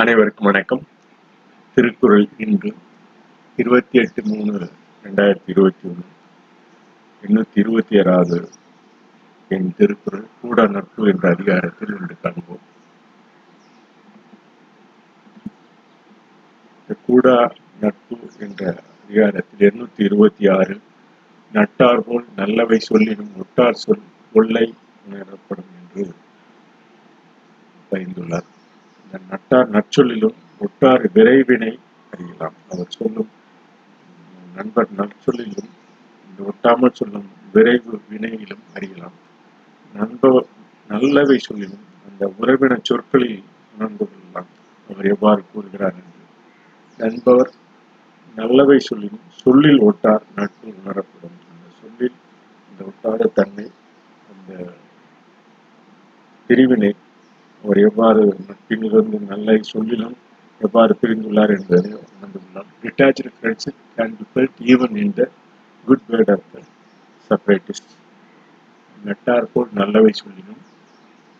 அனைவருக்கும் வணக்கம். திருக்குறள் இன்று இருபத்தி எட்டு மூணு ரெண்டாயிரத்தி இருபத்தி ஒன்று எண்ணூத்தி இருபத்தி ஆறாவது என் திருக்குறள் கூட நட்பு என்ற அதிகாரத்தில் இன்று காண்போம். கூடா நட்பு என்ற அதிகாரத்தில் எண்ணூத்தி இருபத்தி ஆறு நட்டார் போல் நல்லவை சொல்லினும் முட்டார் சொல் கொள்ளை எனப்படும் என்று பயந்துள்ளார் இந்த நட்டார் நற்சொல்லிலும் ஒட்டார் விரைவினை அறியலாம். அவர் சொல்லும் நண்பர் நற்சொல்லிலும் இந்த ஒட்டாமல் சொல்லும் விரைவு வினையிலும் அறியலாம். நண்பர் நல்லவை சொல்லிலும் அந்த உறவின சொற்களில் உணர்ந்து கொள்ளலாம். அவர் எவ்வாறு கூறுகிறார் என்று. நண்பவர் நல்லவை சொல்லினும் சொல்லில் ஒட்டார் நட்பு உணரப்படும். அந்த சொல்லில் இந்த ஒட்டாத தன்மை அந்த பிரிவினை அவர் எவ்வாறு நட்பிலிருந்து நல்ல சொல்லிலும் எவ்வாறு பிரிந்துள்ளார் என்பதை உணர்ந்துள்ளார். Detached friendship can be felt even in the good word of the separatist நட்டார் போல் நல்லவை சொல்லினும்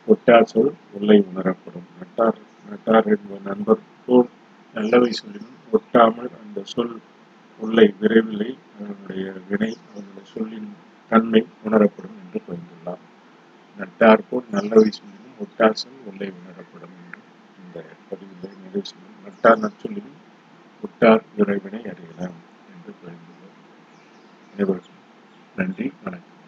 ஒட்டார் சொல் உள்ளே உணரப்படும். நட்டார் நட்டார் என்ப நண்பர் போல் நல்லவை சொல்லினும் ஒட்டாமல் அந்த சொல் உள்ளே விரைவில்லை அதனுடைய வினை அதனுடைய சொல்லின் தன்மை உணரப்படும் என்று புரிந்துள்ளார். நட்டார் போல் நல்லவை சொல்லி ஒட்டார் உள்ளே உணரப்படும் என்று இந்த பதிவில் நிறைவு செய்யும் நட்டார் நற்சொல்லினும் உட்டார் விரைவினை அறியலாம் என்று புரிந்துள்ளார் அனைவருக்கும் நன்றி வணக்கம்.